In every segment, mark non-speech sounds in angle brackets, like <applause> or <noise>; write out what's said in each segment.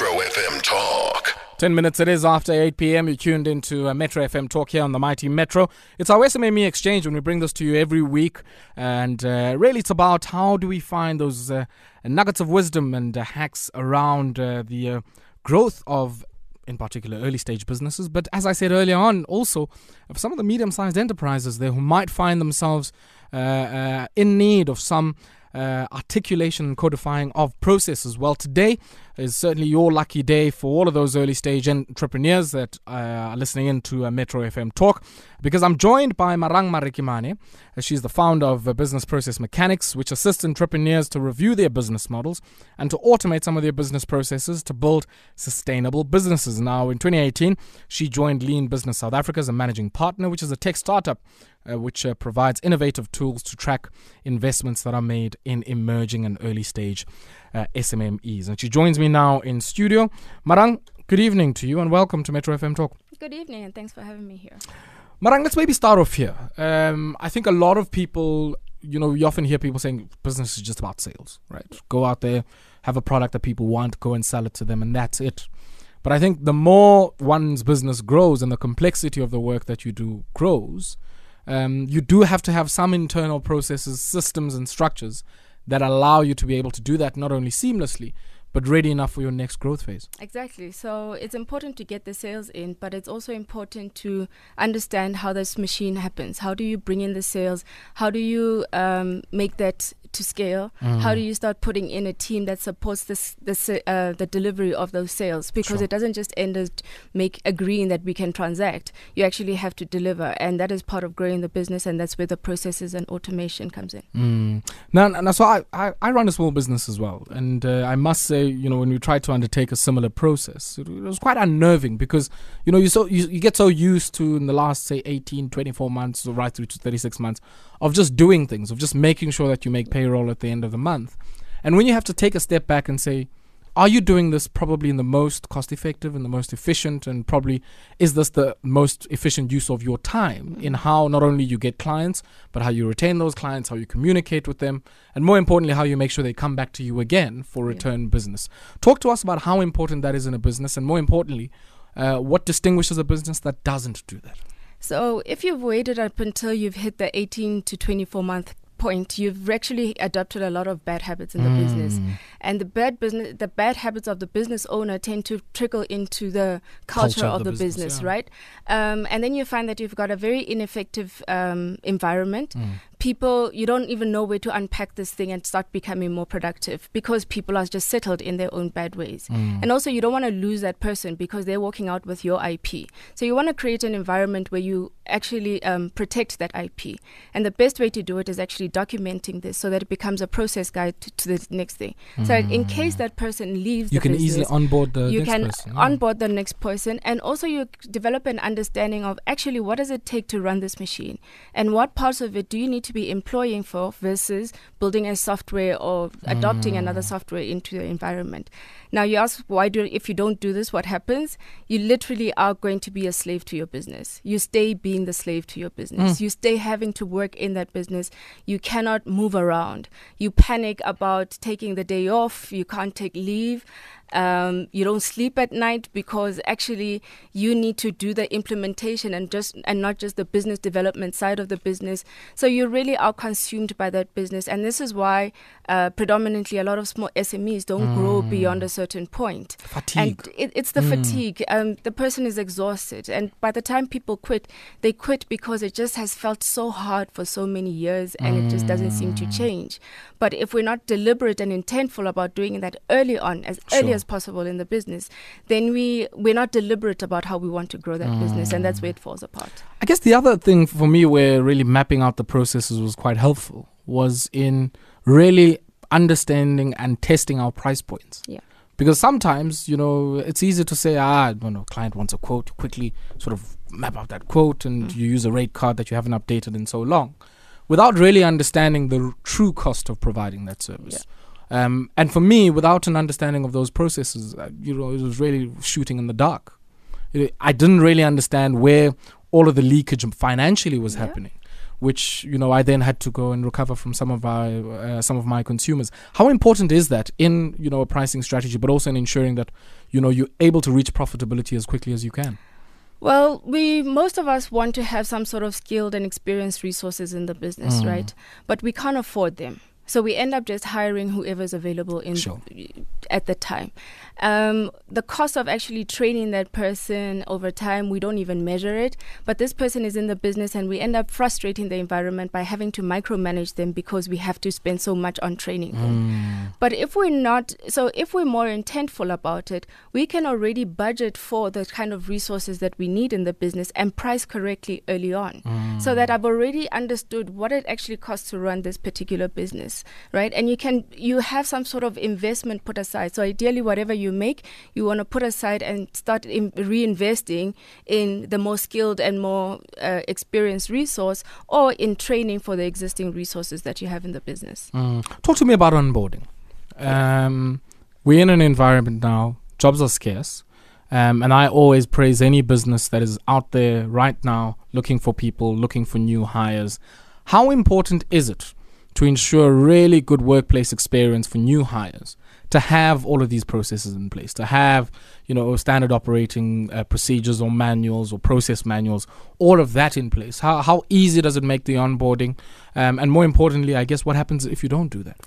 Metro FM Talk. 10 minutes it is after 8 p.m. You're tuned into uh, Metro FM Talk here on the Mighty Metro. It's our SMME exchange when we bring this to you every week. And uh, really, it's about how do we find those uh, nuggets of wisdom and uh, hacks around uh, the uh, growth of, in particular, early stage businesses. But as I said earlier on, also of some of the medium sized enterprises there who might find themselves in need of some uh, articulation and codifying of processes. Well, today is certainly your lucky day for all of those early stage entrepreneurs that uh, are listening in to uh, Metro FM Talk because I'm joined by Marang Marekimane. Uh, she's the founder of uh, Business Process Mechanics, which assists entrepreneurs to review their business models and to automate some of their business processes to build sustainable businesses. Now, in 2018, she joined Lean Business South Africa as a managing partner, which is a tech startup uh, which uh, provides innovative tools to track investments that are made in emerging and early stage uh, SMMEs. And she joins me now in studio. Marang, good evening to you and welcome to Metro FM Talk. Good evening and thanks for having me here. Marang, let's maybe start off here. Um, I think a lot of people, you know, you often hear people saying business is just about sales, right? Go out there, have a product that people want, go and sell it to them, and that's it. But I think the more one's business grows and the complexity of the work that you do grows, um, you do have to have some internal processes, systems, and structures that allow you to be able to do that not only seamlessly, but ready enough for your next growth phase. Exactly. So it's important to get the sales in, but it's also important to understand how this machine happens. How do you bring in the sales? How do you um, make that to scale? Mm. How do you start putting in a team that supports this, this uh, the delivery of those sales? Because sure. it doesn't just end as make agreeing that we can transact. You actually have to deliver, and that is part of growing the business, and that's where the processes and automation comes in. Mm. Now, now, so I, I, I, run a small business as well, and uh, I must say, you know, when we tried to undertake a similar process, it, it was quite unnerving because you know you so you, you get so used to in the last say 18, 24 months, or right through to 36 months of just doing things, of just making sure that you make payroll at the end of the month. And when you have to take a step back and say, are you doing this probably in the most cost effective and the most efficient and probably is this the most efficient use of your time in how not only you get clients but how you retain those clients how you communicate with them and more importantly how you make sure they come back to you again for return yeah. business talk to us about how important that is in a business and more importantly uh, what distinguishes a business that doesn't do that so if you've waited up until you've hit the 18 to 24 month point, you've actually adopted a lot of bad habits in the mm. business, and the bad business, the bad habits of the business owner tend to trickle into the culture, culture of, of, the, business, business yeah. right? Um, and then you find that you've got a very ineffective um, environment. Mm people you don't even know where to unpack this thing and start becoming more productive because people are just settled in their own bad ways mm. and also you don't want to lose that person because they're walking out with your ip so you want to create an environment where you actually um, protect that ip and the best way to do it is actually documenting this so that it becomes a process guide to, to the next thing mm. so in case that person leaves you can business, easily onboard the you can person, yeah. onboard the next person and also you develop an understanding of actually what does it take to run this machine and what parts of it do you need to be employing for versus building a software or adopting mm. another software into the environment. Now you ask why do if you don't do this, what happens? You literally are going to be a slave to your business. You stay being the slave to your business. Mm. You stay having to work in that business. You cannot move around. You panic about taking the day off. You can't take leave. Um, you don't sleep at night because actually you need to do the implementation and just and not just the business development side of the business. So you really are consumed by that business, and this is why uh, predominantly a lot of small SMEs don't mm. grow beyond a certain point. Fatigue. And it, it's the mm. fatigue. Um, the person is exhausted, and by the time people quit, they quit because it just has felt so hard for so many years, and mm. it just doesn't seem to mm. change. But if we're not deliberate and intentful about doing that early on, as sure. early as possible in the business, then we we're not deliberate about how we want to grow that business, and that's where it falls apart. I guess the other thing for me, where really mapping out the processes was quite helpful, was in really understanding and testing our price points. Yeah. Because sometimes, you know, it's easy to say, ah, you know, client wants a quote, quickly sort of map out that quote and mm. you use a rate card that you haven't updated in so long without really understanding the r- true cost of providing that service. Yeah. Um, and for me, without an understanding of those processes, uh, you know, it was really shooting in the dark. I didn't really understand where all of the leakage financially was yeah. happening which you know I then had to go and recover from some of our uh, some of my consumers. How important is that in you know a pricing strategy, but also in ensuring that you know you're able to reach profitability as quickly as you can? Well, we most of us want to have some sort of skilled and experienced resources in the business, Mm. right? But we can't afford them. So we end up just hiring whoever's available in Sure. At the time. Um, the cost of actually training that person over time, we don't even measure it. But this person is in the business, and we end up frustrating the environment by having to micromanage them because we have to spend so much on training them. Mm. But if we're not, so if we're more intentful about it, we can already budget for the kind of resources that we need in the business and price correctly early on. So that I've already understood what it actually costs to run this particular business, right? And you can, you have some sort of investment put aside. So ideally, whatever you make, you want to put aside and start in reinvesting in the more skilled and more uh, experienced resource or in training for the existing resources that you have in the business. Mm. Talk to me about onboarding. Um, we're in an environment now, jobs are scarce. Um, and I always praise any business that is out there right now looking for people, looking for new hires. How important is it to ensure really good workplace experience for new hires? To have all of these processes in place, to have you know standard operating uh, procedures or manuals or process manuals, all of that in place. How how easy does it make the onboarding? Um, and more importantly, I guess what happens if you don't do that?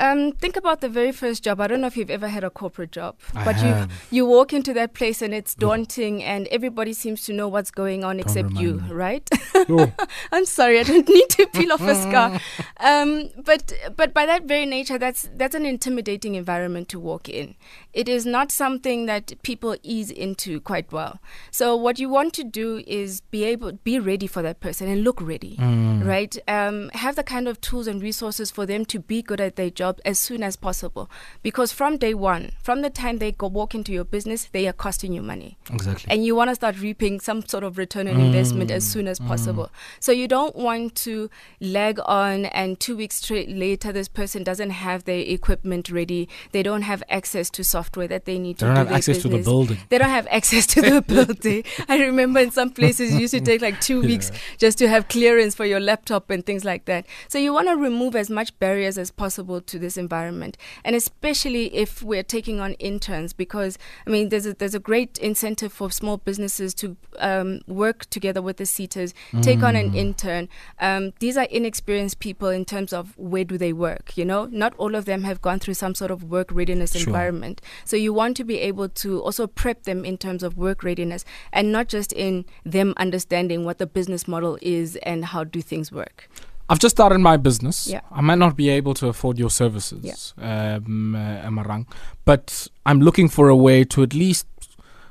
Um, think about the very first job. I don't know if you've ever had a corporate job, I but have. you you walk into that place and it's daunting, and everybody seems to know what's going on except you, me. right? <laughs> I'm sorry, I don't need to peel off a scar. <laughs> Um, but but by that very nature, that's that's an intimidating environment to walk in. It is not something that people ease into quite well. So what you want to do is be able be ready for that person and look ready, Mm. right? Um, have the kind of tools and resources for them to be good at their job as soon as possible. Because from day one, from the time they go walk into your business, they are costing you money Exactly. and you want to start reaping some sort of return on investment as soon as possible. So you don't want to lag on, and two weeks straight later, this person doesn't have their equipment ready. They don't have access to software that they need They to don't do have access to the building. They don't have access to the <laughs> building. I remember in some places it used to take like two weeks just to have clearance for your laptop and things like that. So you want to remove as much barriers as possible to this environment, and especially if we're taking on interns, because I mean there's a, there's a great incentive for small businesses to um, work together with the SETAs, take on Mm. an intern. Um, these are inexperienced people in terms of where do they work. You know, not all of them have gone through some sort of work readiness Sure. environment. So you want to be able to also prep them in terms of work readiness and not just in them understanding what the business model is and how do things work. I've just started my business. Yeah. I might not be able to afford your services, um, uh, but I'm looking for a way to at least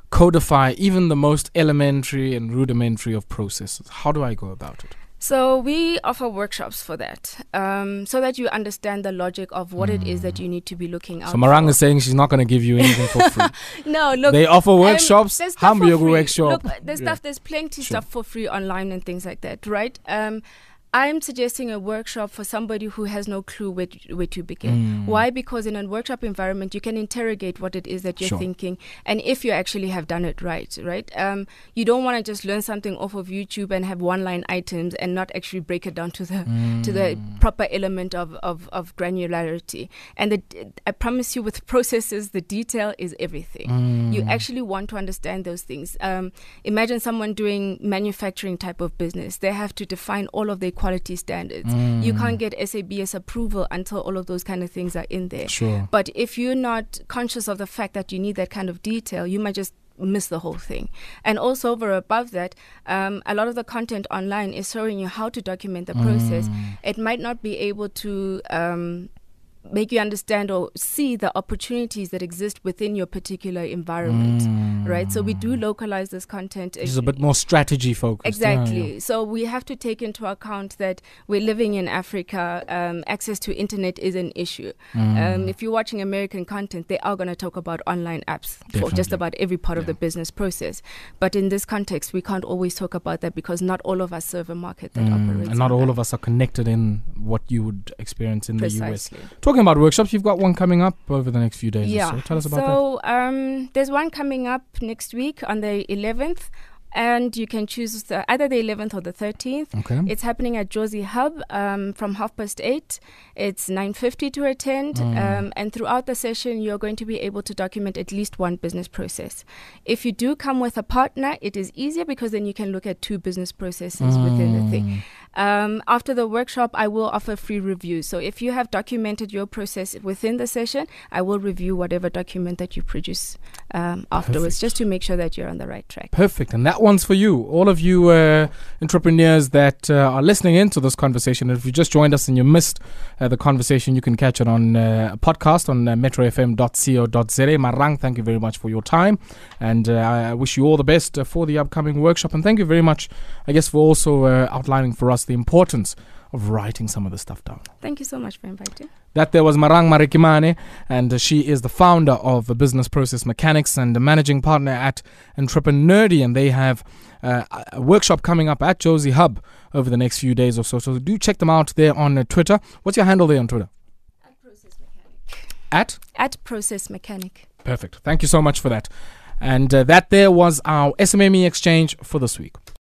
codify even the most elementary and rudimentary of processes. How do I go about it? So we offer workshops for that, um, so that you understand the logic of what it is that you need to be looking out. So Marang for. is saying she's not going to give you anything for free. <laughs> no, look. they offer um, workshops. there's stuff Hamburger workshop. Look, there's Yeah. stuff. There's plenty Sure. stuff for free online and things like that, right? Um, I'm suggesting a workshop for somebody who has no clue where to, where to begin. Mm. Why? Because in a workshop environment, you can interrogate what it is that you're Sure. thinking, and if you actually have done it right, right? Um, you don't want to just learn something off of YouTube and have one-line items and not actually break it down to the to the Mm. proper element of, of, of granularity. And the, I promise you, with <laughs> processes, the detail is everything. Mm. You actually want to understand those things. Um, imagine someone doing manufacturing type of business. They have to define all of their quality standards. You Mm. can't get SABS approval until all of those kind of things are in there. Sure. But if you're not conscious of the fact that you need that kind of detail, you might just miss the whole thing. And also, over above that, um, a lot of the content online is showing you how to document the process. Mm. It might not be able to. Um, make you understand or see the opportunities that exist within your particular environment right so we do localize this content It's a bit more strategy focused. Exactly. yeah. So we have to take into account that we're living in Africa. Um, access to internet is an issue. Mm. Um, if you're watching American content, they are going to talk about online apps for just about every part of the business process. But in this context, we can't always talk about that because not all of us serve a market that Mm, operates. and not all that. of us are connected in what you would experience in the US. Precisely. Talking about workshops, you've got one coming up over the next few days. Yeah. so. Tell us about that. so um, there's one coming up next week on the 11th and you can choose the, either the 11th or the 13th. Okay. It's happening at JoziHub um, from half past eight. It's 9.50 to attend. Mm. Um, and throughout the session, you're going to be able to document at least one business process. If you do come with a partner, it is easier because then you can look at two business processes within the Mm. thing. Um, after the workshop, I will offer free reviews. So if you have documented your process within the session, I will review whatever document that you produce um, afterwards, Perfect. just to make sure that you're on the right track. Perfect. And that one's for you. All of you uh, entrepreneurs that uh, are listening into this conversation. If you just joined us and you missed uh, the conversation, you can catch it on uh, a podcast on uh, metrofm.co.za. Marang, thank you very much for your time. And uh, I wish you all the best uh, for the upcoming workshop. And thank you very much, I guess, for also uh, outlining for us the importance of writing some of the stuff down. Thank you so much for inviting. That there was Marang Marekimane, and she is the founder of Business Process Mechanics and a managing partner at Entreprenerdy. And they have uh, a workshop coming up at JoziHub over the next few days or so. So do check them out there on uh, Twitter. What's your handle there on Twitter? At Process Mechanic. At? At Process Mechanic. Perfect. Thank you so much for that. And uh, that there was our SMME exchange for this week.